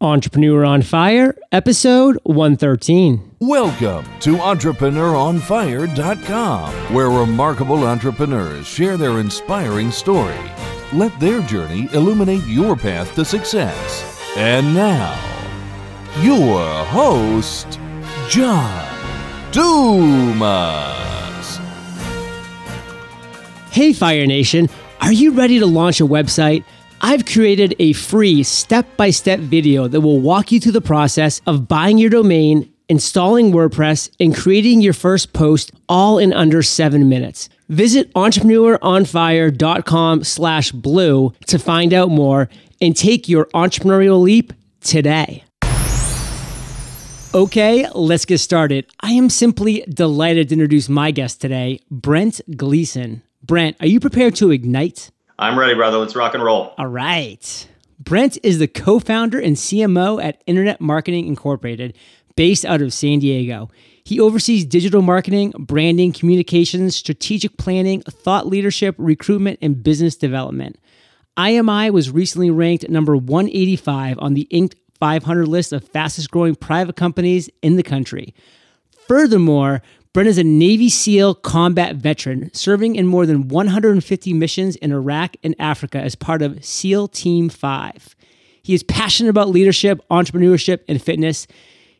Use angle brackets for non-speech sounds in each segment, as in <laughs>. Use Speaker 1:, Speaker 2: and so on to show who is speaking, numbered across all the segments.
Speaker 1: Entrepreneur on Fire, episode 113.
Speaker 2: Welcome to EntrepreneurOnFire.com, where remarkable entrepreneurs share their inspiring story. Let their journey illuminate your path to success. And now, your host, John Dumas.
Speaker 1: Hey, Fire Nation, are you ready to launch a website? I've created a free step by step video that will walk you through the process of buying your domain, installing WordPress, and creating your first post all in under seven minutes. Visit entrepreneuronfire.com slash blue to find out more and take your entrepreneurial leap today. Okay, let's get started. I am simply delighted to introduce my guest today, Brent Gleeson. Brent, are you prepared to ignite?
Speaker 3: I'm ready, brother. Let's rock and roll.
Speaker 1: All right. Brent is the co founder and CMO at Internet Marketing Incorporated, based out of San Diego. He oversees digital marketing, branding, communications, strategic planning, thought leadership, recruitment, and business development. IMI was recently ranked number 185 on the Inc. 500 list of fastest growing private companies in the country. Furthermore, Brent is a Navy SEAL combat veteran, serving in more than 150 missions in Iraq and Africa as part of SEAL Team 5. He is passionate about leadership, entrepreneurship, and fitness.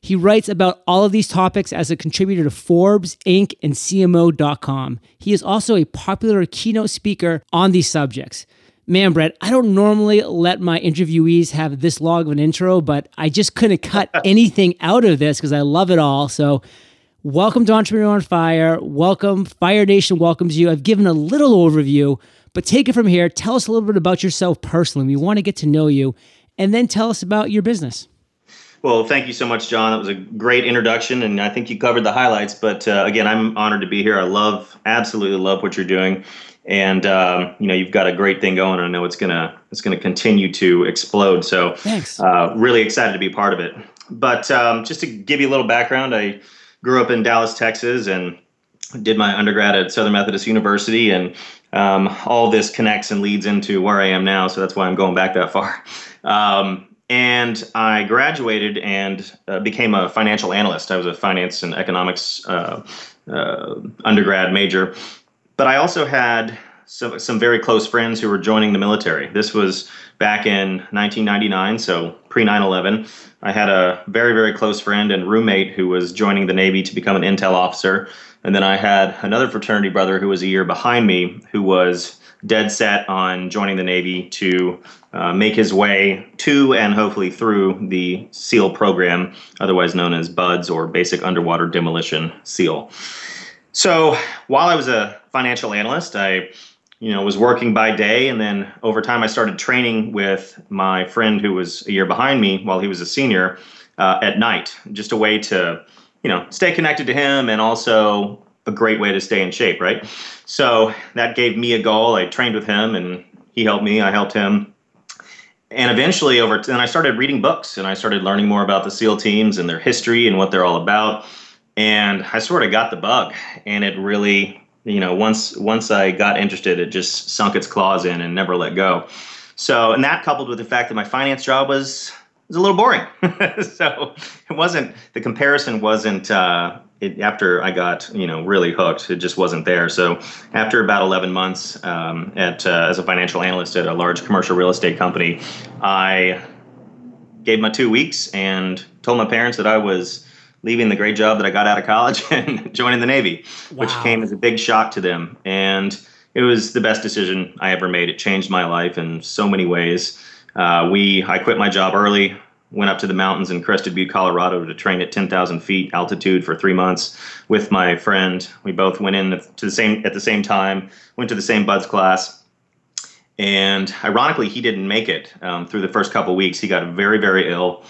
Speaker 1: He writes about all of these topics as a contributor to Forbes, Inc., and CMO.com. He is also a popular keynote speaker on these subjects. Man, Brett, I don't normally let my interviewees have this long of an intro, but I just couldn't cut <laughs> anything out of this because I love it all. So Welcome to Entrepreneur on Fire. Welcome. Fire Nation welcomes you. I've given a little overview, but take it from here. Tell us a little bit about yourself personally. We want to get to know you, and then tell us about your business.
Speaker 3: Well, thank you so much, John. That was a great introduction, and I think you covered the highlights. But uh, again, I'm honored to be here. I love, absolutely love what you're doing, and um, you know you've got a great thing going. I know it's gonna it's gonna continue to explode. So,
Speaker 1: thanks.
Speaker 3: Uh, really excited to be part of it. But um, just to give you a little background, I grew up in Dallas, Texas, and did my undergrad at Southern Methodist University, and um, all this connects and leads into where I am now. So that's why I'm going back that far. <laughs> Um, and I graduated and uh, became a financial analyst. I was a finance and economics uh, uh, undergrad major, but I also had some some very close friends who were joining the military. This was back in 1999, so pre 9/11. I had a very very close friend and roommate who was joining the Navy to become an intel officer, and then I had another fraternity brother who was a year behind me who was dead set on joining the Navy to uh, make his way to and hopefully through the SEAL program, otherwise known as BUDS or Basic Underwater Demolition SEAL. So while I was a financial analyst, I you know was working by day and then over time i started training with my friend who was a year behind me while he was a senior uh, at night just a way to you know stay connected to him and also a great way to stay in shape right? So that gave me a goal. I trained with him and he helped me i helped him. And eventually over and i started reading books and i started learning more about the seal teams and their history and what they're all about. And i sort of got the bug and it really you know once once i got interested it just sunk its claws in and never let go. So and that coupled with the fact that my finance job was was a little boring. <laughs> So it wasn't the comparison wasn't uh, it, after i got you know really hooked it just wasn't there. So after about 11 months um, at uh, as a financial analyst at a large commercial real estate company i gave my two weeks and told my parents that i was leaving the great job that I got out of college <laughs> and joining the Navy, wow. which came as a big shock to them. And it was the best decision I ever made. It changed my life in so many ways. Uh, we I quit my job early, went up to the mountains in Crested Butte, Colorado, to train at 10,000 feet altitude for three months with my friend. We both went in to the same at the same time, went to the same buds class. And ironically, he didn't make it um, through the first couple weeks. He got very, very ill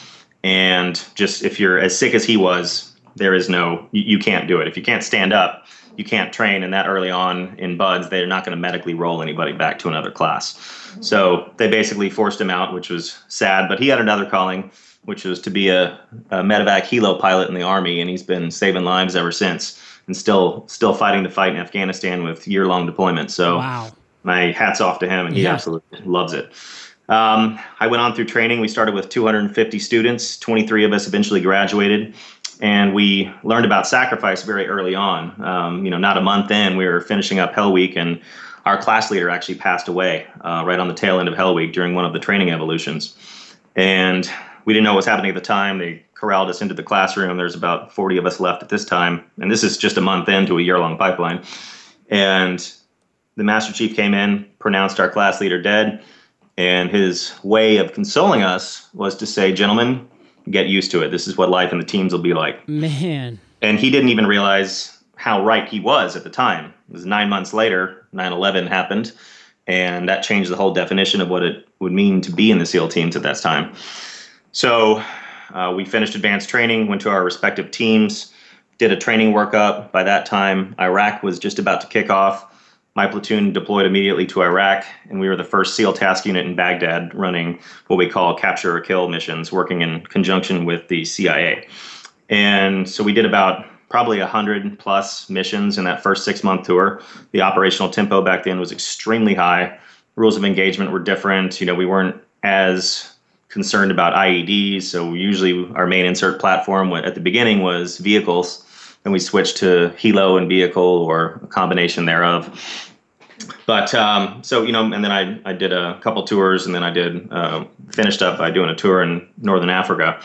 Speaker 3: and just if you're as sick as he was, there is no you, you can't do it. If you can't stand up, you can't train. And that early on in buds, they're not going to medically roll anybody back to another class. So they basically forced him out, which was sad. But he had another calling, which was to be a, a medevac helo pilot in the army, and he's been saving lives ever since, and still still fighting the fight in Afghanistan with year long deployments. So
Speaker 1: wow.
Speaker 3: my hats off to him, and he yeah. absolutely loves it. Um, I went on through training. We started with 250 students. 23 of us eventually graduated, and we learned about sacrifice very early on. Um, you know, not a month in, we were finishing up Hell Week, and our class leader actually passed away uh, right on the tail end of Hell Week during one of the training evolutions. And we didn't know what was happening at the time. They corralled us into the classroom. There's about 40 of us left at this time, and this is just a month into a year-long pipeline. And the Master Chief came in, pronounced our class leader dead and his way of consoling us was to say, gentlemen, get used to it. This is what life in the teams will be like.
Speaker 1: Man.
Speaker 3: And he didn't even realize how right he was at the time. It was nine months later, 9 11 happened, and that changed the whole definition of what it would mean to be in the SEAL teams at that time. So uh, we finished advanced training, went to our respective teams, did a training workup. By that time, Iraq was just about to kick off my platoon deployed immediately to Iraq, and we were the first SEAL task unit in Baghdad running what we call capture or kill missions, working in conjunction with the CIA. And so we did about probably 100 plus missions in that first six month tour. The operational tempo back then was extremely high. Rules of engagement were different. You know, we weren't as concerned about IEDs. So usually our main insert platform at the beginning was vehicles then we switched to helo and vehicle or a combination thereof. But um, so you know, and then I I did a couple tours, and then I did uh, finished up by doing a tour in northern Africa,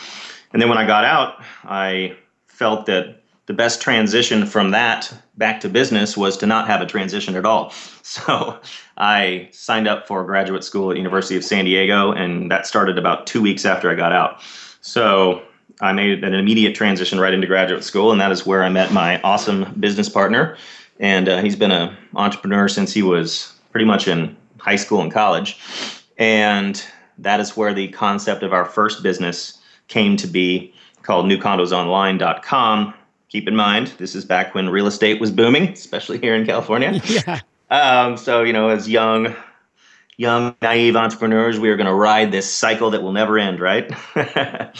Speaker 3: and then when I got out, I felt that the best transition from that back to business was to not have a transition at all. <laughs> So I signed up for graduate school at University of San Diego, and that started about two weeks after I got out. So I made an immediate transition right into graduate school, and that is where I met my awesome business partner. And uh, he's been an entrepreneur since he was pretty much in high school and college. And that is where the concept of our first business came to be called newcondosonline.com. Keep in mind, this is back when real estate was booming, especially here in California. <laughs>
Speaker 1: Yeah.
Speaker 3: Um, so, you know, as young, young, naive entrepreneurs, we are going to ride this cycle that will never end, right? <laughs>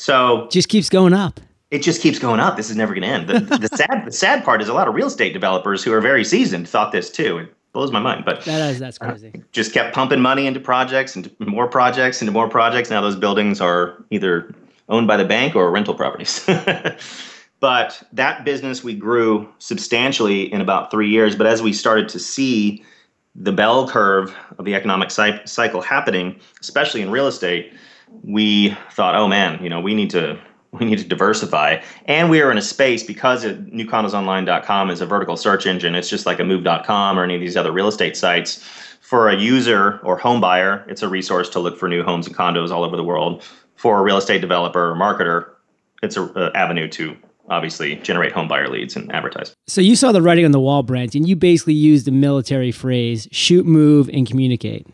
Speaker 3: So
Speaker 1: just keeps going up.
Speaker 3: It just keeps going up. This is never going to end. The, the <laughs> sad the sad part is a lot of real estate developers who are very seasoned thought this too. It blows my mind, but
Speaker 1: that is that's crazy.
Speaker 3: Uh, just kept pumping money into projects and more projects into more projects. Now those buildings are either owned by the bank or rental properties. <laughs> but that business we grew substantially in about three years. But as we started to see the bell curve of the economic cycle happening, especially in real estate, we thought, oh man, you know, we need to <laughs> we need to diversify. And we are in a space because newcondosonline.com is a vertical search engine. It's just like a move.com or any of these other real estate sites. For a user or home buyer, it's a resource to look for new homes and condos all over the world. For a real estate developer or marketer, it's an avenue to obviously generate home buyer leads and advertise.
Speaker 1: So you saw the writing on the wall, Brent, and you basically used the military phrase shoot, move, and communicate.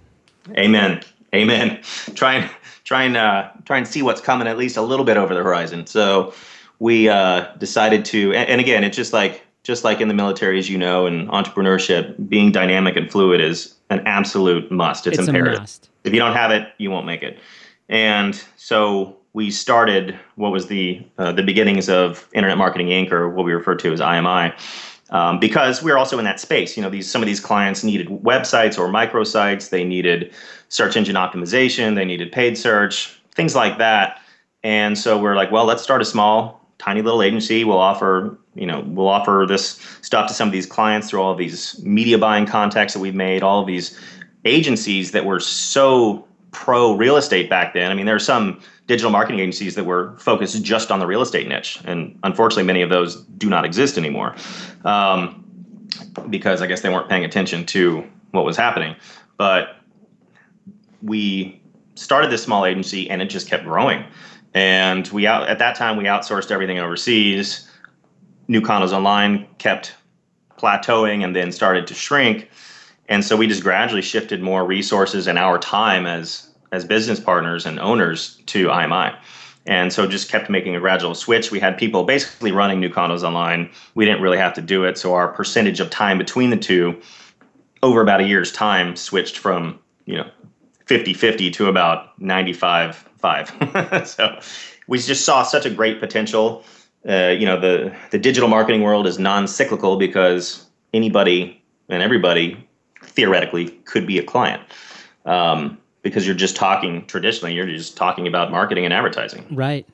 Speaker 3: Amen. Amen. <laughs> Try and try and uh, try and see what's coming at least a little bit over the horizon. So we uh, decided to, and, and, again, it's just like just like in the military, as you know, and entrepreneurship, being dynamic and fluid is an absolute must. It's,
Speaker 1: it's
Speaker 3: imperative. If you don't have it, you won't make it. And so we started what was the uh, the beginnings of Internet Marketing Inc. or what we refer to as IMI um, because we're also in that space. You know, these some of these clients needed websites or microsites. They needed search engine optimization. They needed paid search, things like that. And so we're like, well, let's start a small, tiny little agency. We'll offer, you know, we'll offer this stuff to some of these clients through all of these media buying contacts that we've made. All of these agencies that were so pro real estate back then. I mean, there are some digital marketing agencies that were focused just on the real estate niche, and unfortunately, many of those do not exist anymore um, because I guess they weren't paying attention to what was happening. But we started this small agency, and it just kept growing. And we out at that time we outsourced everything overseas. New Condos Online kept plateauing and then started to shrink. And so we just gradually shifted more resources and our time as as business partners and owners to IMI. And so just kept making a gradual switch. We had people basically running new condos online. We didn't really have to do it. So our percentage of time between the two over about a year's time switched from, you know, 50-50 to about 95-5. <laughs> so we just saw such a great potential. Uh, you know, the, the digital marketing world is non-cyclical because anybody and everybody theoretically could be a client. Um, because you're just talking traditionally, you're just talking about marketing and advertising.
Speaker 1: Right.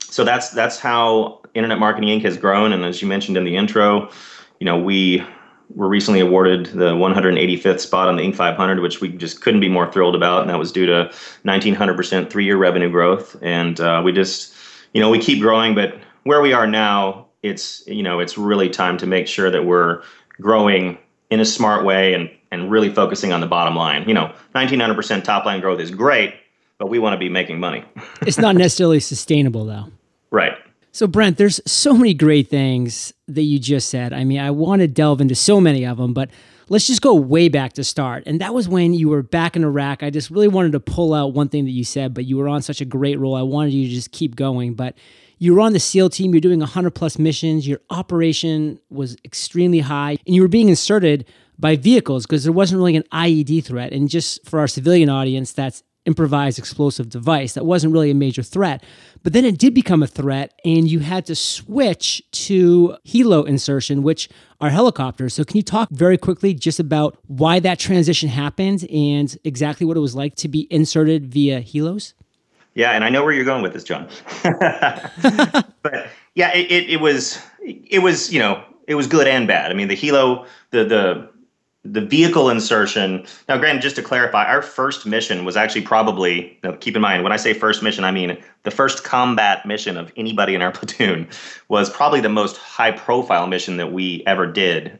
Speaker 3: So that's that's how Internet Marketing Inc. has grown. And as you mentioned in the intro, you know, we were recently awarded the 185th spot on the Inc. 500, which we just couldn't be more thrilled about. And that was due to 1900% three year revenue growth. And uh, we just, you know, we keep growing, but where we are now, it's, you know, it's really time to make sure that we're growing in a smart way and, and really focusing on the bottom line. You know, 1900% top line growth is great, but we want to be making money. <laughs>
Speaker 1: it's not necessarily sustainable, though.
Speaker 3: Right.
Speaker 1: So, Brent, there's so many great things that you just said. I mean, I want to delve into so many of them, but let's just go way back to start. And that was when you were back in Iraq. I just really wanted to pull out one thing that you said, but you were on such a great roll. I wanted you to just keep going. But you were on the SEAL team, you're doing 100 plus missions, your operation was extremely high, and you were being inserted by vehicles because there wasn't really an IED threat. And just for our civilian audience, that's improvised explosive device. That wasn't really a major threat. But then it did become a threat, and you had to switch to helo insertion, which are helicopters. So, can you talk very quickly just about why that transition happened and exactly what it was like to be inserted via helos?
Speaker 3: Yeah, and I know where you're going with this, John. <laughs> but yeah, it, it, it was it was you know it was good and bad. I mean, the helo the the the vehicle insertion. Now, granted, just to clarify, our first mission was actually probably, keep in mind, when I say first mission, I mean the first combat mission of anybody in our <laughs> platoon was probably the most high profile mission that we ever did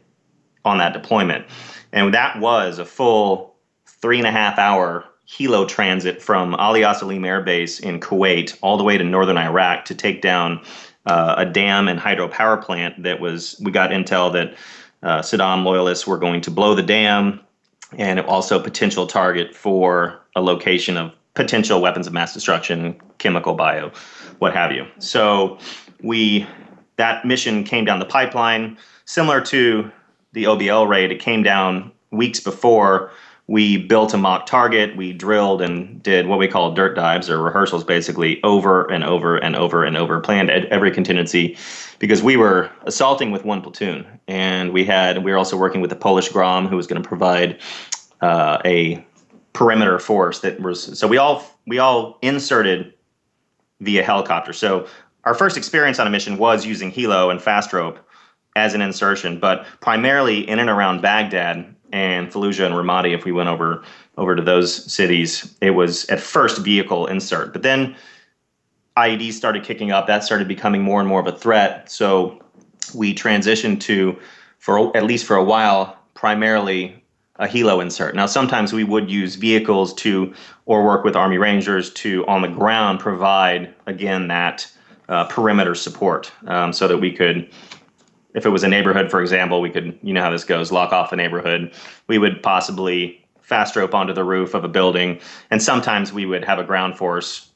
Speaker 3: on that deployment. And that was a full three and a half hour helo transit from Ali Salem Air Base in Kuwait all the way to northern Iraq to take down uh, a dam and hydropower plant that was, we got intel that uh, Saddam loyalists were going to blow the dam, and also potential target for a location of potential weapons of mass destruction, chemical, bio, what have you. So we that mission came down the pipeline, similar to the OBL raid. It came down weeks before we built a mock target. We drilled and did what we call dirt dives or rehearsals, basically over and over and over and over, planned every contingency because we were assaulting with one platoon, and we had we were also working with the Polish Grom, who was going to provide uh, a perimeter force that was. So we all we all inserted via helicopter. So our first experience on a mission was using helo and fast rope as an insertion, but primarily in and around Baghdad and Fallujah and Ramadi. If we went over over to those cities, it was at first vehicle insert, but then IEDs started kicking up. That started becoming more and more of a threat. So we transitioned to, for at least for a while, primarily a helo insert. Now, sometimes we would use vehicles to, or work with Army Rangers to, on the ground, provide again that uh, perimeter support, um, so that we could, if it was a neighborhood, for example, we could, you know how this goes, lock off the neighborhood. We would possibly fast rope onto the roof of a building, and sometimes we would have a ground force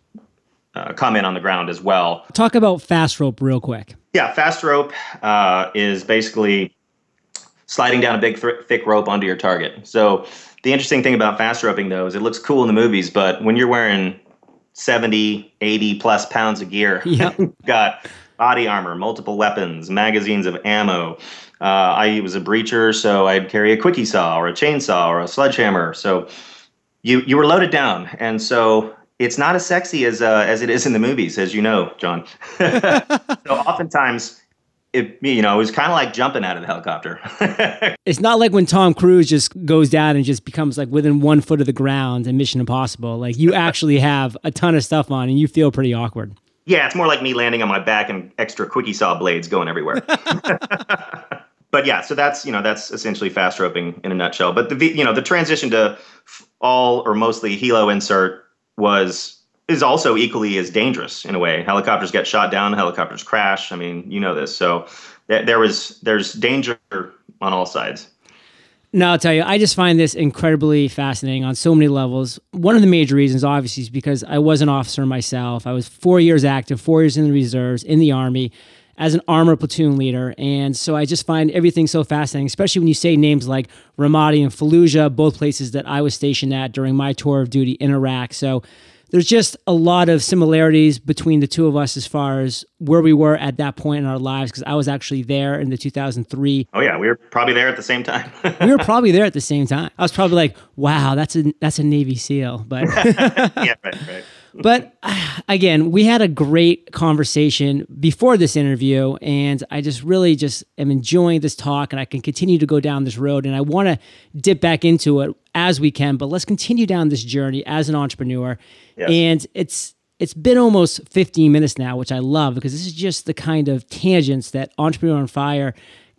Speaker 3: uh, come in on the ground as well.
Speaker 1: Talk about fast rope real quick.
Speaker 3: Yeah, fast rope uh, is basically sliding down a big th- thick rope onto your target. So the interesting thing about fast roping though is it looks cool in the movies, but when you're wearing 70, 80 plus pounds of gear, yep. <laughs> got body armor, multiple weapons, magazines of ammo. Uh, I was a breacher, so I'd carry a quickie saw or a chainsaw or a sledgehammer. So you you were loaded down, and so it's not as sexy as uh, as it is in the movies, as you know, John. <laughs> so oftentimes, it you know it was kind of like jumping out of the helicopter. <laughs>
Speaker 1: it's not like when Tom Cruise just goes down and just becomes like within one foot of the ground in Mission Impossible. Like you <laughs> actually have a ton of stuff on, and you feel pretty awkward.
Speaker 3: Yeah, it's more like me landing on my back and extra quickie saw blades going everywhere. <laughs> <laughs> but yeah, so that's you know that's essentially fast roping in a nutshell. But the you know the transition to all or mostly helo insert was is also equally as dangerous in a way. Helicopters get shot down, helicopters crash. I mean, you know this. So th- there was there's danger on all sides.
Speaker 1: No, I'll tell you, I just find this incredibly fascinating on so many levels. One of the major reasons, obviously, is because I was an officer myself. I was four years active, four years in the reserves, in the Army as an armor platoon leader. And so I just find everything so fascinating, especially when you say names like Ramadi and Fallujah, both places that I was stationed at during my tour of duty in Iraq. So there's just a lot of similarities between the two of us as far as where we were at that point in our lives because I was actually there in the 2003.
Speaker 3: Oh yeah, we were probably there at the same time.
Speaker 1: we were <laughs> probably there at the same time. I was probably like, "Wow, that's a that's a Navy SEAL." But <laughs>
Speaker 3: yeah, right, right.
Speaker 1: But <sighs> again, we had a great conversation before this interview, and I just really just am enjoying this talk, and I can continue to go down this road, and I want to dip back into it as we can. But let's continue down this journey as an entrepreneur, yes. and it's it's been almost 15 minutes now, which I love because this is just the kind of tangents that Entrepreneur on Fire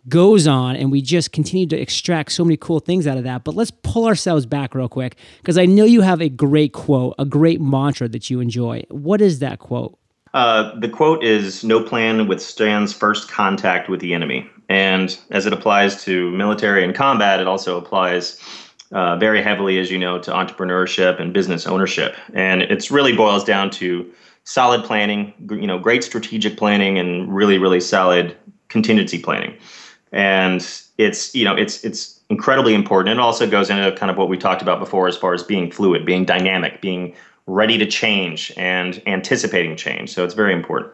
Speaker 1: goes on and we just continue to extract so many cool things out of that. But let's pull ourselves back real quick because I know you have a great quote, a great mantra that you enjoy. What is that quote?
Speaker 3: Uh, the quote is No plan withstands first contact with the enemy. And as it applies to military and combat, it also applies uh, very heavily, as you know, to entrepreneurship and business ownership. And it really boils down to solid planning, you know, great strategic planning, and really, really solid contingency planning and it's you know it's it's incredibly important. It also goes into kind of what we talked about before, as far as being fluid, being dynamic, being ready to change, and anticipating change. So it's very important.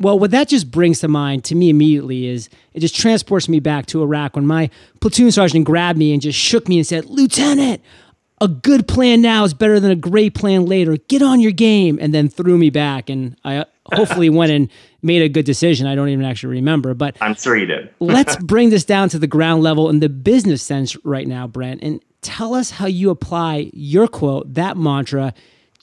Speaker 1: Well, what that just brings to mind to me immediately is it just transports me back to Iraq when my platoon sergeant grabbed me and just shook me and said, Lieutenant, a good plan now is better than a great plan later. Get on your game. And then threw me back. And I uh, hopefully <laughs> went and made a good decision. I don't even actually remember, but
Speaker 3: I'm sure you did. <laughs>
Speaker 1: let's bring this down to the ground level in the business sense right now, Brent, and tell us how you apply your quote, that mantra,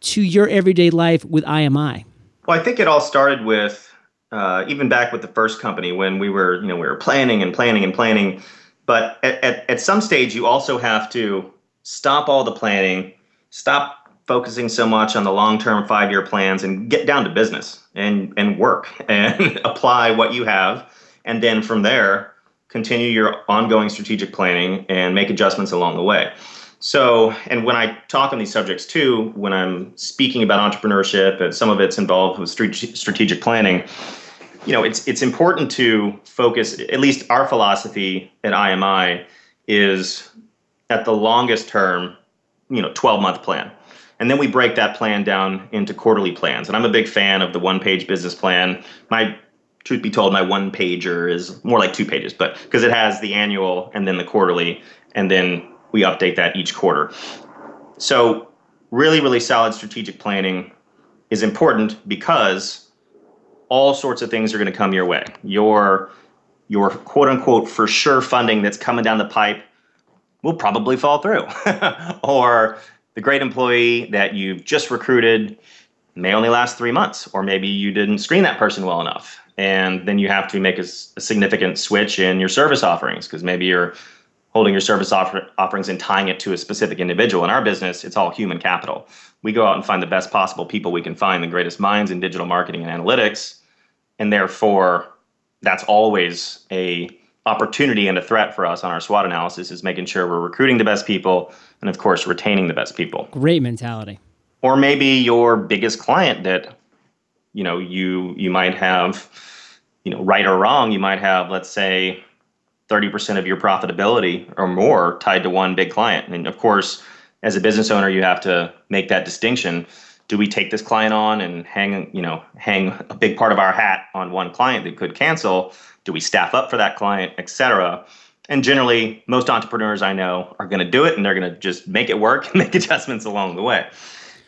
Speaker 1: to your everyday life with IMI.
Speaker 3: Well, I think it all started with uh, even back with the first company when we were, you know, we were planning and planning and planning. But at, at, at some stage, you also have to stop all the planning, stop focusing so much on the long-term five-year plans and get down to business and and work <laughs> and apply what you have. And then from there continue your ongoing strategic planning and make adjustments along the way. So and when i talk on these subjects too when i'm speaking about entrepreneurship and some of it's involved with strategic planning you know it's it's important to focus at least our philosophy at imi is at the longest term you know 12 month plan and then we break that plan down into quarterly plans. And I'm a big fan of the one page business plan. My truth be told, my one pager is more like two pages, but because it has the annual and then the quarterly, and then we update that each quarter. So, really, really solid strategic planning is important because all sorts of things are going to come your way. Your your quote unquote for sure funding that's coming down the pipe will probably fall through. <laughs> or the great employee that you've just recruited may only last three months, or maybe you didn't screen that person well enough. And then you have to make a, a significant switch in your service offerings because maybe you're holding your service offer, offerings and tying it to a specific individual. In our business, it's all human capital. We go out and find the best possible people we can find, the greatest minds in digital marketing and analytics. And therefore, that's always a opportunity and a threat for us on our SWOT analysis is making sure we're recruiting the best people and of course retaining the best people.
Speaker 1: Great mentality.
Speaker 3: Or maybe your biggest client that you know you you might have you know right or wrong you might have let's say 30% of your profitability or more tied to one big client. And of course, as a business owner, you have to make that distinction. Do we take this client on and hang, you know, hang a big part of our hat on one client that could cancel? Do we staff up for that client, et cetera? And generally, most entrepreneurs I know are going to do it and they're going to just make it work and <laughs> make adjustments along the way.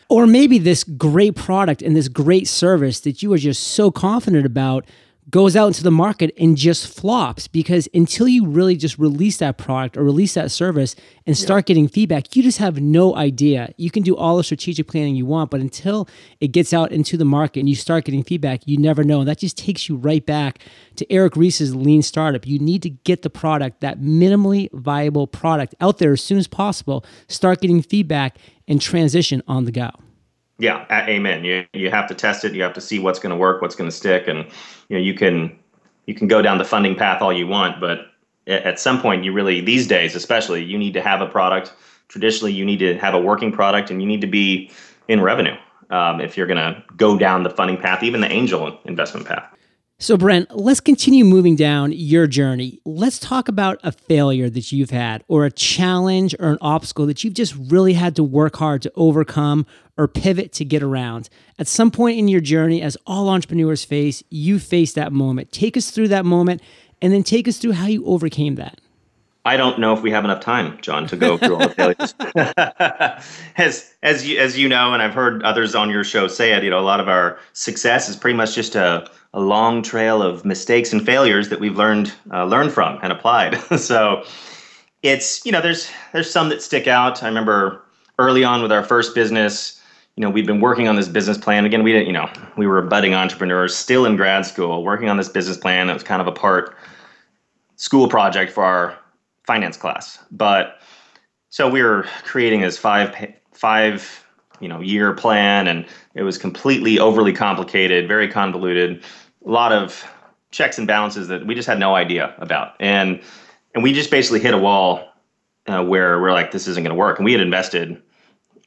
Speaker 1: Or maybe this great product and this great service that you are just so confident about goes out into the market and just flops because until you really just release that product or release that service and start yeah. getting feedback, you just have no idea. You can do all the strategic planning you want, but until it gets out into the market and you start getting feedback, you never know. And that just takes you right back to Eric Ries's lean startup. You need to get the product, that minimally viable product out there as soon as possible, start getting feedback and transition on the go.
Speaker 3: Yeah, amen. You you have to test it. You have to see what's going to work, what's going to stick, and you know you can you can go down the funding path all you want, but at some point you really these days especially you need to have a product. Traditionally, you need to have a working product, and you need to be in revenue um, if you're going to go down the funding path, even the angel investment path.
Speaker 1: So, Brent, let's continue moving down your journey. Let's talk about a failure that you've had, or a challenge or an obstacle that you've just really had to work hard to overcome, or pivot to get around. At some point in your journey, as all entrepreneurs face, you face that moment. Take us through that moment and then take us through how you overcame that.
Speaker 3: I don't know if we have enough time, John, to go through all the failures. <laughs> as as you as you know, and I've heard others on your show say it, you know, a lot of our success is pretty much just a, a long trail of mistakes and failures that we've learned uh, learned from and applied. <laughs> so it's you know, there's there's some that stick out. I remember early on with our first business, you know, we've been working on this business plan. Again, we didn't, you know, we were budding entrepreneurs, still in grad school, working on this business plan that was kind of a part school project for our finance class. But so we were creating this five five you know year plan, and it was completely overly complicated, very convoluted, a lot of checks and balances that we just had no idea about, and and we just basically hit a wall uh, where we're like, this isn't going to work, and we had invested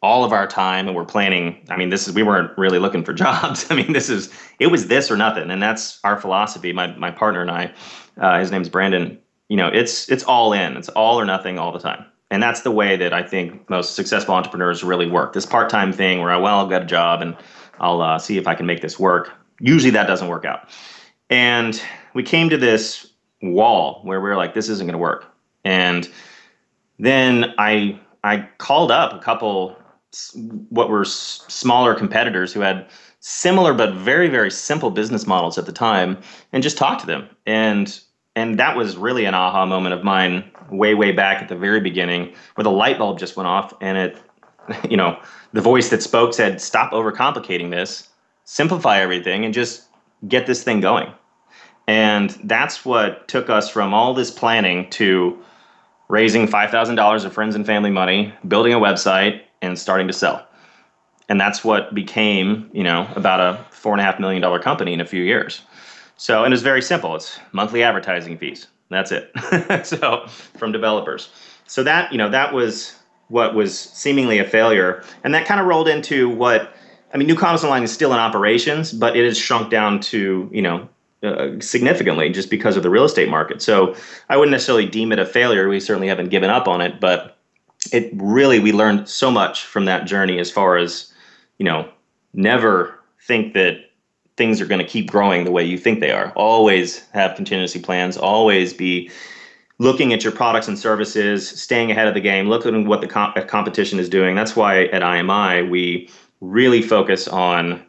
Speaker 3: all of our time and we're planning i mean this is we weren't really looking for <laughs> jobs. I mean this is it was this or nothing. And that's our philosophy. My, my partner and i uh, his name's brandon. You know it's it's all in. It's all or nothing all the time. And that's the way that i think most successful entrepreneurs really work. This part-time thing where i well i'll get a job and i'll uh, see if i can make this work. Usually that doesn't work out. And we came to this wall where we are like this isn't going to work. And then i i called up a couple what were smaller competitors who had similar but very very simple business models at the time and just talked to them. And and that was really an aha moment of mine way way back at the very beginning where the light bulb just went off and it <laughs> you know the voice that spoke said stop overcomplicating this. Simplify everything and just get this thing going. And that's what took us from all this planning to raising $5000 of friends and family money building a website and starting to sell and that's what became you know about a four and a half million dollar company in a few years so, and it's very simple. It's monthly advertising fees. That's it. <laughs> so, from developers. So that, you know, that was what was seemingly a failure. And that kind of rolled into what, I mean, New Condos Online is still in operations, but it has shrunk down to, you know, uh, significantly just because of the real estate market. So I wouldn't necessarily deem it a failure. We certainly haven't given up on it, but it really, we learned so much from that journey as far as, you know, never think that things are going to keep growing the way you think they are. Always have contingency plans, always be looking at your products and services, staying ahead of the game, looking at what the comp- uh, competition is doing. That's why at IMI we really focus on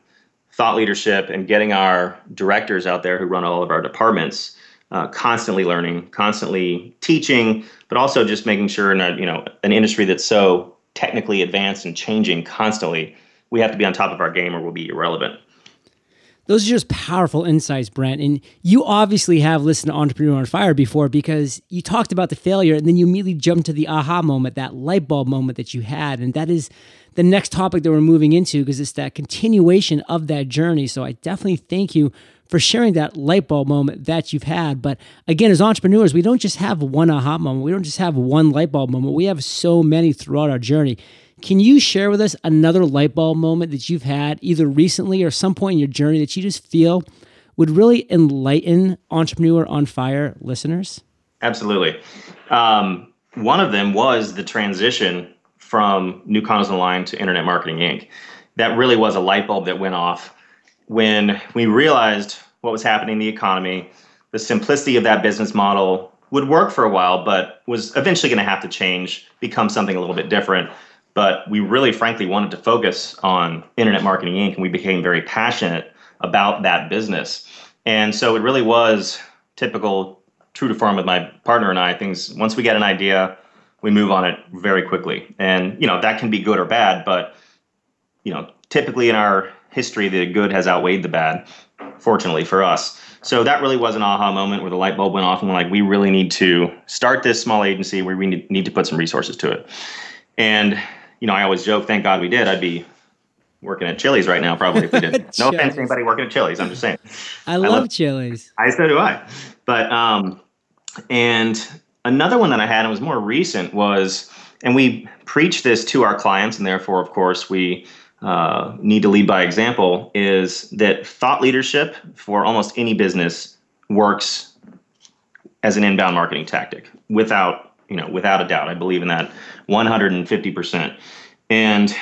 Speaker 3: thought leadership and getting our directors out there who run all of our departments uh, constantly learning, constantly teaching, but also just making sure in a you know an industry that's so technically advanced and changing constantly, we have to be on top of our game or we'll be irrelevant.
Speaker 1: Those are just powerful insights, Brent. And you obviously have listened to Entrepreneur on Fire before because you talked about the failure and then you immediately jumped to the aha moment, that light bulb moment that you had. And that is the next topic that we're moving into because it's that continuation of that journey. So I definitely thank you for sharing that light bulb moment that you've had. But again, as entrepreneurs, we don't just have one aha moment, we don't just have one light bulb moment, we have so many throughout our journey. Can you share with us another light bulb moment that you've had either recently or some point in your journey that you just feel would really enlighten Entrepreneur on Fire listeners?
Speaker 3: Absolutely. Um, one of them was the transition from New Condos Online to Internet Marketing Inc. That really was a light bulb that went off when we realized what was happening in the economy. The simplicity of that business model would work for a while, but was eventually going to have to change, become something a little bit different but we really, frankly, wanted to focus on Internet Marketing Inc., and we became very passionate about that business. And so it really was typical, true to form with my partner and I. Things once we get an idea, we move on it very quickly, and you know that can be good or bad. But you know, typically in our history, the good has outweighed the bad. Fortunately for us. So that really was an aha moment where the light bulb went off, and we're like, we really need to start this small agency. where We need to put some resources to it. And you know, I always joke, thank God we did. I'd be working at Chili's right now, probably if we didn't. <laughs> no offense to anybody working at Chili's. I'm just saying.
Speaker 1: I, I love, love Chili's.
Speaker 3: I so do I. But um, and another one that I had and was more recent was, and we preach this to our clients, and therefore, of course, we uh, need to lead by example. Is that thought leadership for almost any business works as an inbound marketing tactic without you know, without a doubt. I believe in that 150%. And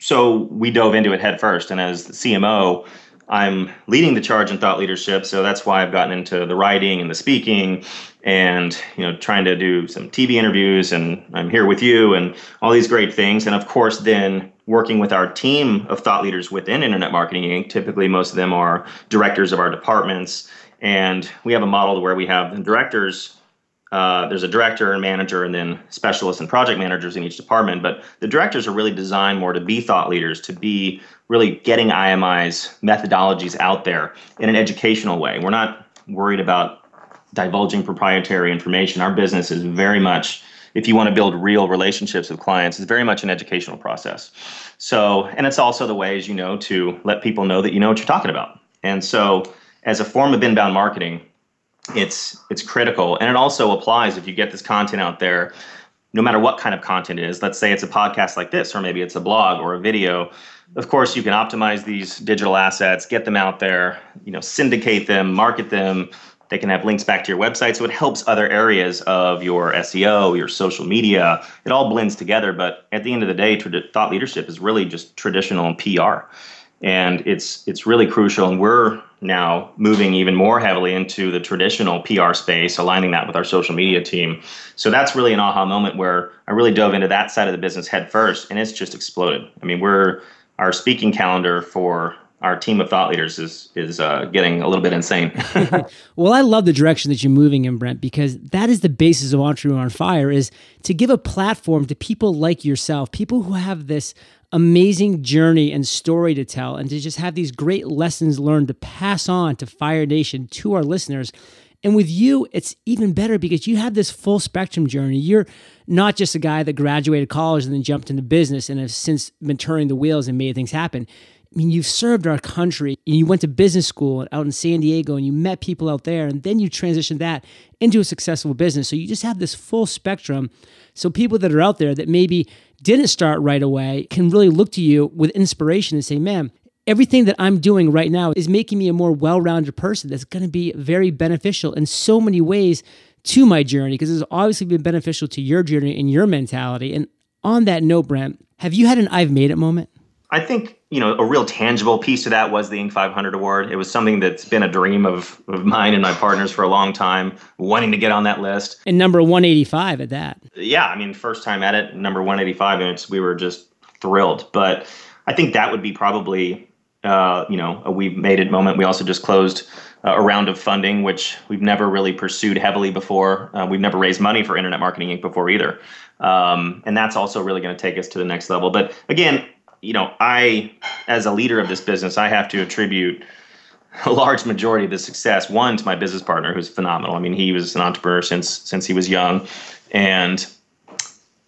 Speaker 3: so we dove into it head first. And as the CMO, I'm leading the charge in thought leadership. So that's why I've gotten into the writing and the speaking and you know trying to do some TV interviews and I'm here with you and all these great things. And of course then working with our team of thought leaders within Internet Marketing Inc. Typically most of them are directors of our departments. And we have a model where we have the directors uh, there's a director and manager and then specialists and project managers in each department but the directors are really designed more to be thought leaders to be really getting imi's methodologies out there in an educational way we're not worried about divulging proprietary information our business is very much if you want to build real relationships with clients it's very much an educational process. So and it's also the way as you know to let people know that you know what you're talking about. And so as a form of inbound marketing it's it's critical. And it also applies if you get this content out there no matter what kind of content it is. Let's say it's a podcast like this or maybe it's a blog or a video. Of course you can optimize these digital assets get them out there you know syndicate them market them they can have links back to your website. So it helps other areas of your seo your social media. It all blends together. But at the end of the day thought leadership is really just traditional pr and it's it's really crucial. And we're now moving even more heavily into the traditional PR space, aligning that with our social media team. So that's really an aha moment where I really dove into that side of the business head first, and it's just exploded. I mean, we're our speaking calendar for our team of thought leaders is is uh, getting a little bit insane. <laughs> <laughs>
Speaker 1: well, I love the direction that you're moving in, Brent, because that is the basis of Entrepreneur on Fire is to give a platform to people like yourself, people who have this amazing journey and story to tell, and to just have these great lessons learned to pass on to Fire Nation to our listeners. And with you, it's even better because you have this full spectrum journey. You're not just a guy that graduated college and then jumped into business and has since been turning the wheels and made things happen. I mean, you've served our country. And you went to business school out in San Diego and you met people out there, and then you transitioned that into a successful business. So you just have this full spectrum. So people that are out there that maybe didn't start right away can really look to you with inspiration and say, man, everything that I'm doing right now is making me a more well rounded person that's going to be very beneficial in so many ways to my journey because it's obviously been beneficial to your journey and your mentality. And on that note, Brent, have you had an I've made it moment?
Speaker 3: I think you know a real tangible piece to that was the Inc. 500 award. It was something that's been a dream of, of mine and my partners for a long time, wanting to get on that list.
Speaker 1: And number 185 at that.
Speaker 3: Yeah, I mean, first time at it, number 185, and it's, we were just thrilled. But I think that would be probably uh, you know a we've made it moment. We also just closed uh, a round of funding, which we've never really pursued heavily before. Uh, we've never raised money for Internet Marketing Inc. before either. Um, and that's also really going to take us to the next level. But again, you know, I, as a leader of this business, I have to attribute a large majority of the success one to my business partner, who's phenomenal. I mean, he was an entrepreneur since since he was young, and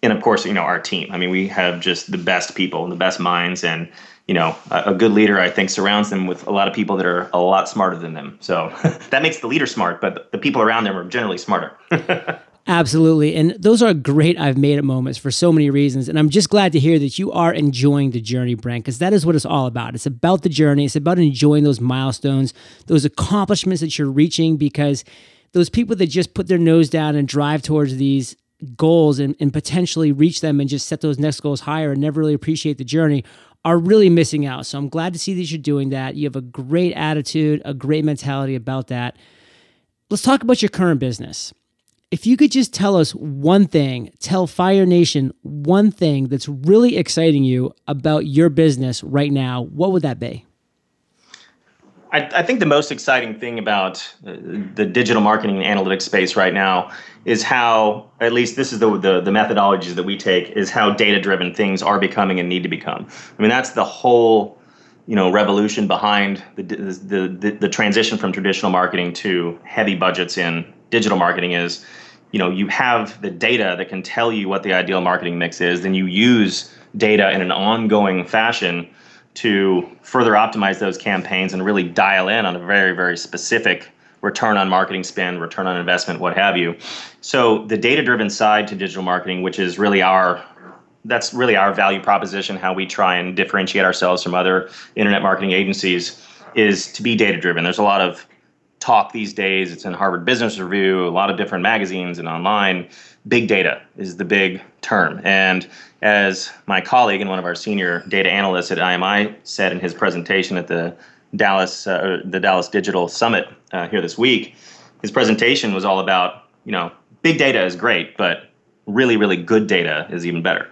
Speaker 3: and of course, you know, our team. I mean, we have just the best people and the best minds, and you know, a, a good leader, I think, surrounds them with a lot of people that are a lot smarter than them. So <laughs> that makes the leader smart, but the people around them are generally smarter. <laughs>
Speaker 1: Absolutely. And those are great I've made it moments for so many reasons. And I'm just glad to hear that you are enjoying the journey, Brent, because that is what it's all about. It's about the journey, it's about enjoying those milestones, those accomplishments that you're reaching, because those people that just put their nose down and drive towards these goals and, and potentially reach them and just set those next goals higher and never really appreciate the journey are really missing out. So I'm glad to see that you're doing that. You have a great attitude, a great mentality about that. Let's talk about your current business if you could just tell us one thing, tell Fire Nation one thing that's really exciting you about your business right now, what would that be?
Speaker 3: I, I think the most exciting thing about uh, the digital marketing and analytics space right now is how, at least this is the, the, the methodologies that we take, is how data driven things are becoming and need to become. I mean, that's the whole you know revolution behind the, the, the, the transition from traditional marketing to heavy budgets in digital marketing is you know you have the data that can tell you what the ideal marketing mix is then you use data in an ongoing fashion to further optimize those campaigns and really dial in on a very very specific return on marketing spend return on investment what have you. So the data driven side to digital marketing which is really our that's really our value proposition how we try and differentiate ourselves from other internet marketing agencies is to be data driven there's a lot of talk these days. It's in Harvard Business Review, a lot of different magazines and online. Big data is the big term. And as my colleague and one of our senior data analysts at IMI said in his presentation at the Dallas uh, the Dallas Digital Summit uh, here this week, his presentation was all about you know big data is great, but really really good data is even better.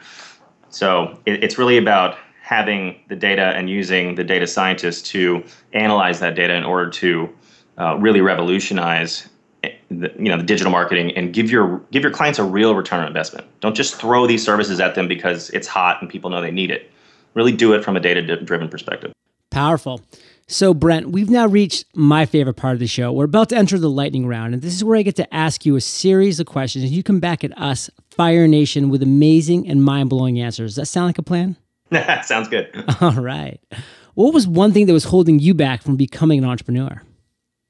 Speaker 3: So it, it's really about having the data and using the data scientists to analyze that data in order to uh, really revolutionize eh, the, you know the digital marketing and give your give your clients a real return on investment. Don't just throw these services at them because it's hot and people know they need it. Really do it from a data driven perspective.
Speaker 1: Powerful. So, Brent, we've now reached my favorite part of the show. We're about to enter the lightning round, and this is where I get to ask you a series of questions, and you come back at us, Fire Nation, with amazing and mind blowing answers. Does that sound like a plan? <laughs> <laughs>
Speaker 3: Sounds good.
Speaker 1: All right. What was one thing that was holding you back from becoming an entrepreneur?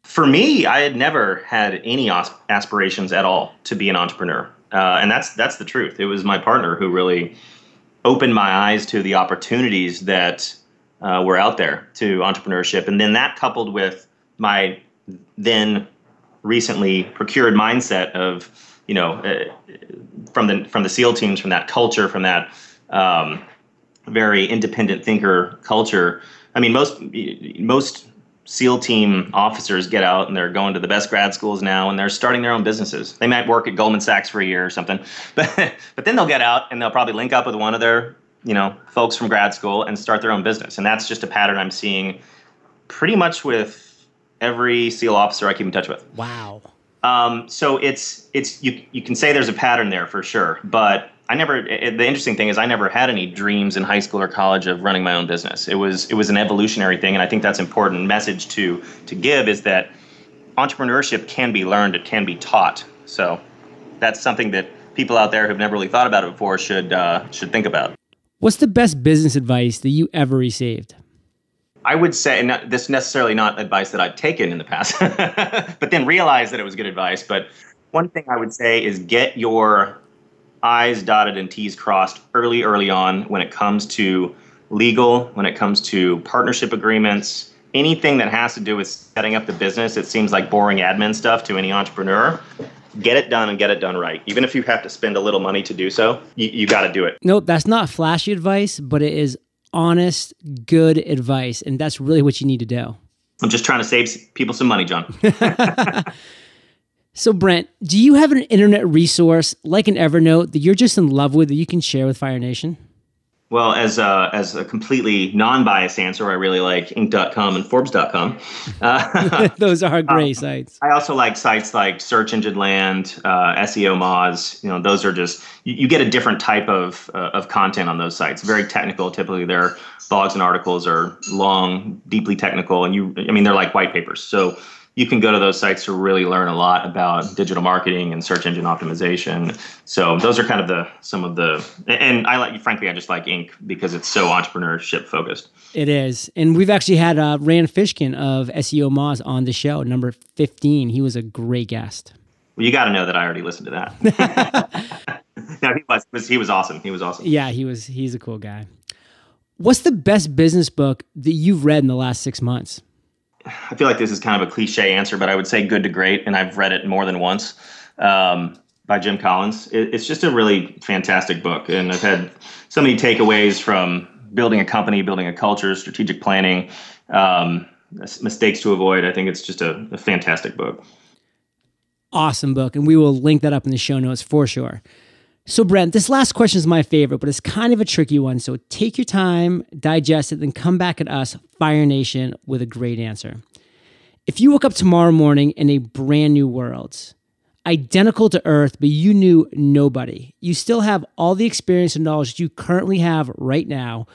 Speaker 3: For me, I had never had any aspirations at all to be an entrepreneur, uh, and that's that's the truth. It was my partner who really opened my eyes to the opportunities that uh, were out there to entrepreneurship, and then that coupled with my then recently procured mindset of you know uh, from the from the SEAL teams, from that culture, from that um, very independent thinker culture. I mean, most most SEAL team officers get out and they're going to the best grad schools now and they're starting their own businesses. They might work at Goldman Sachs for a year or something, <laughs> but but then they'll get out and they'll probably link up with one of their you know folks from grad school and start their own business. And that's just a pattern I'm seeing pretty much with every SEAL officer I keep in touch with.
Speaker 1: Wow.
Speaker 3: Um, so it's it's you you can say there's a pattern there for sure, but I never. It, the interesting thing is, I never had any dreams in high school or college of running my own business. It was it was an evolutionary thing, and I think that's important message to to give is that entrepreneurship can be learned, it can be taught. So that's something that people out there who've never really thought about it before should uh, should think about.
Speaker 1: What's the best business advice that you ever received?
Speaker 3: I would say, and this necessarily not advice that I've taken in the past, <laughs> but then realized that it was good advice. But one thing I would say is get your I's dotted and T's crossed early, early on when it comes to legal, when it comes to partnership agreements, anything that has to do with setting up the business. It seems like boring admin stuff to any entrepreneur. Get it done and get it done right. Even if you have to spend a little money to do so, you, you got to do it.
Speaker 1: Nope, that's not flashy advice, but it is honest, good advice. And that's really what you need to do.
Speaker 3: I'm just trying to save people some money, John. <laughs> <laughs>
Speaker 1: So, Brent, do you have an internet resource like an Evernote that you're just in love with that you can share with Fire Nation?
Speaker 3: Well, as a, as a completely non-biased answer, I really like Inc.com and Forbes.com. <laughs>
Speaker 1: Uh, Those are <laughs> great um, sites.
Speaker 3: I also like sites like Search Engine Land, uh, SEO Moz. You know, those are just you, you get a different type of uh, of content on those sites. Very technical. Typically, their blogs and articles are long, deeply technical, and you. I mean, they're like white papers. So you can go to those sites to really learn a lot about digital marketing and search engine optimization. So those are kind of the some of the and I like frankly I just like Inc because it's so entrepreneurship focused.
Speaker 1: It is, and we've actually had uh, Rand Fishkin of SEO Moz on the show, number fifteen. He was a great guest.
Speaker 3: Well, you got to know that I already listened to that. <laughs> no, he was he was awesome. He was awesome.
Speaker 1: Yeah, he was. He's a cool guy. What's the best business book that you've read in the last six months?
Speaker 3: I feel like this is kind of a cliche answer, but I would say Good to Great, and I've read it more than once um, by Jim Collins. It, it's just a really fantastic book, and I've had so many takeaways from building a company, building a culture, strategic planning, um, mistakes to avoid. I think it's just a, a fantastic book.
Speaker 1: Awesome book, and we will link that up in the show notes for sure. So, Brent, this last question is my favorite, but it's kind of a tricky one. So, take your time, digest it, then come back at us, Fire Nation, with a great answer. If you woke up tomorrow morning in a brand new world, identical to Earth, but you knew nobody, you still have all the experience and knowledge that you currently have right now.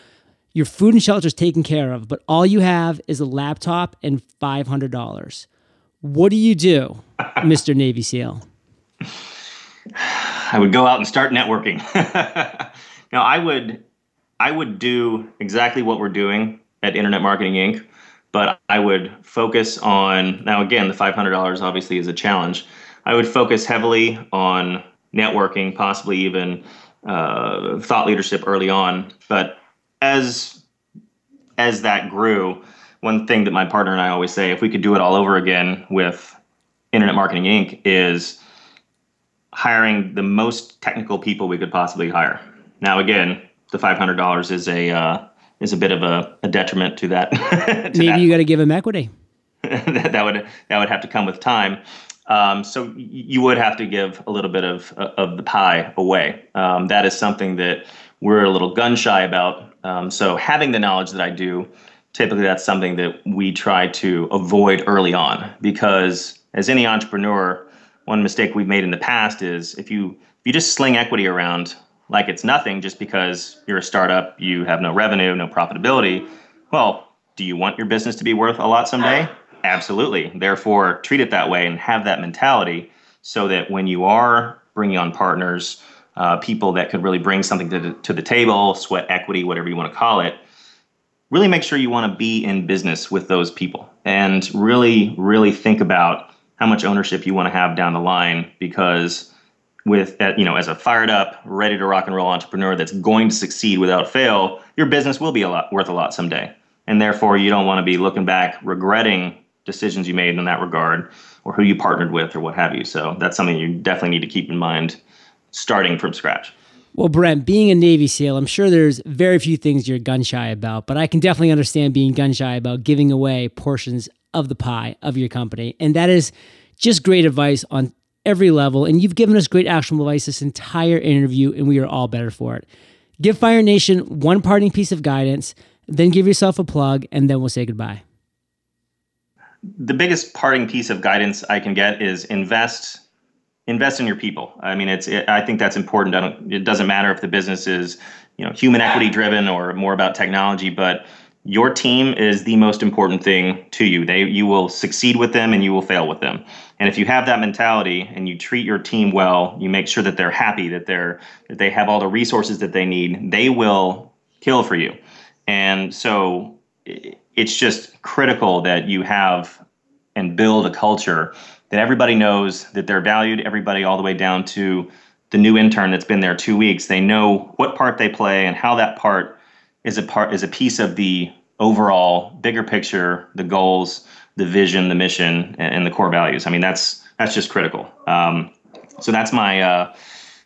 Speaker 1: Your food and shelter is taken care of, but all you have is a laptop and $500. What do you do, <laughs> Mr. Navy SEAL?
Speaker 3: I would go out and start networking. <laughs> now I would I would do exactly what we're doing at Internet Marketing Inc. But I would focus on now again the five hundred dollars obviously is a challenge. I would focus heavily on networking, possibly even uh, thought leadership early on. But as as that grew, one thing that my partner and I always say, if we could do it all over again with Internet Marketing Inc., is hiring the most technical people we could possibly hire. Now, again, the five hundred dollars is a uh, is a bit of a, a detriment to that. <laughs> to
Speaker 1: Maybe
Speaker 3: that.
Speaker 1: you got to give them equity. <laughs>
Speaker 3: that, that would that would have to come with time. Um, so you would have to give a little bit of of the pie away. Um, that is something that we're a little gun shy about. Um, so having the knowledge that I do, typically that's something that we try to avoid early on because as any entrepreneur, one mistake we've made in the past is if you if you just sling equity around like it's nothing just because you're a startup, you have no revenue, no profitability. Well, do you want your business to be worth a lot someday? Absolutely. Therefore, treat it that way and have that mentality so that when you are bringing on partners, uh, people that could really bring something to the, to the table, sweat equity, whatever you want to call it, really make sure you want to be in business with those people and really, really think about how much ownership you want to have down the line because with uh, you know as a fired up ready to rock and roll entrepreneur that's going to succeed without fail your business will be a lot worth a lot someday. And therefore you don't want to be looking back regretting decisions you made in that regard or who you partnered with or what have you. So that's something you definitely need to keep in mind starting from scratch.
Speaker 1: Well, Brent, being a Navy SEAL, I'm sure there's very few things you're gun shy about, but I can definitely understand being gun shy about giving away portions of the pie of your company. And that is just great advice on every level. And you've given us great actionable advice this entire interview, and we are all better for it. Give Fire Nation one parting piece of guidance, then give yourself a plug, and then we'll say goodbye.
Speaker 3: the biggest parting piece of guidance I can get is invest invest in your people. I mean, it's it, I think that's important. It doesn't matter if the business is you know human equity driven or more about technology, but your team is the most important thing to you. They you will succeed with them and you will fail with them. And if you have that mentality and you treat your team well, you make sure that they're happy, that they're that they have all the resources that they need. They will kill for you. And so it's just critical that you have and build a culture that everybody knows that they're valued, everybody all the way down to the new intern that's been there two weeks. They know what part they play and how that part is a part is a piece of the overall bigger picture, the goals, the vision, the mission, and, and the core values. I mean, that's that's just critical. Um, so that's my uh,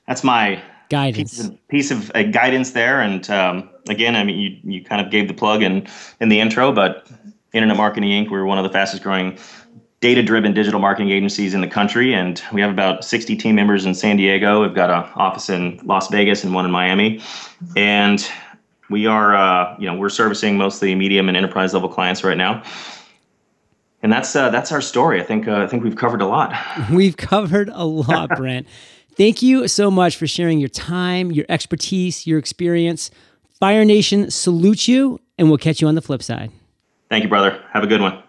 Speaker 3: that's my
Speaker 1: Guidance.
Speaker 3: piece of, piece of uh, guidance there. And um, again, I mean, you, you kind of gave the plug in in the intro, but Internet Marketing Inc. We're one of the fastest growing data-driven digital marketing agencies in the country, and we have about 60 team members in San Diego. We've got an office in Las Vegas and one in Miami, and we are, uh, you know, we're servicing mostly medium and enterprise level clients right now. And that's uh, that's our story. I think uh, I think we've covered a lot. <laughs>
Speaker 1: We've covered a lot, Brent. Thank you so much for sharing your time, your expertise, your experience. Fire Nation salutes you, and we'll catch you on the flip side.
Speaker 3: Thank you, brother. Have a good one.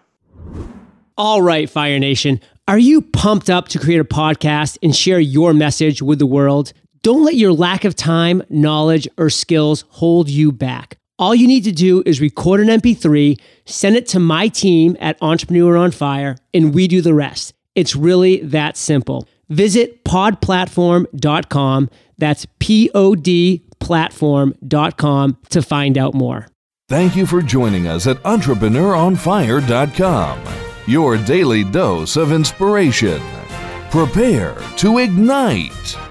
Speaker 1: All right, Fire Nation. Are you pumped up to create a podcast and share your message with the world? Don't let your lack of time, knowledge, or skills hold you back. All you need to do is record an MP3, send it to my team at Entrepreneur on Fire, and we do the rest. It's really that simple. Visit podplatform.com. That's P O D platform.com to find out more.
Speaker 2: Thank you for joining us at EntrepreneuronFire.com, your daily dose of inspiration. Prepare to ignite.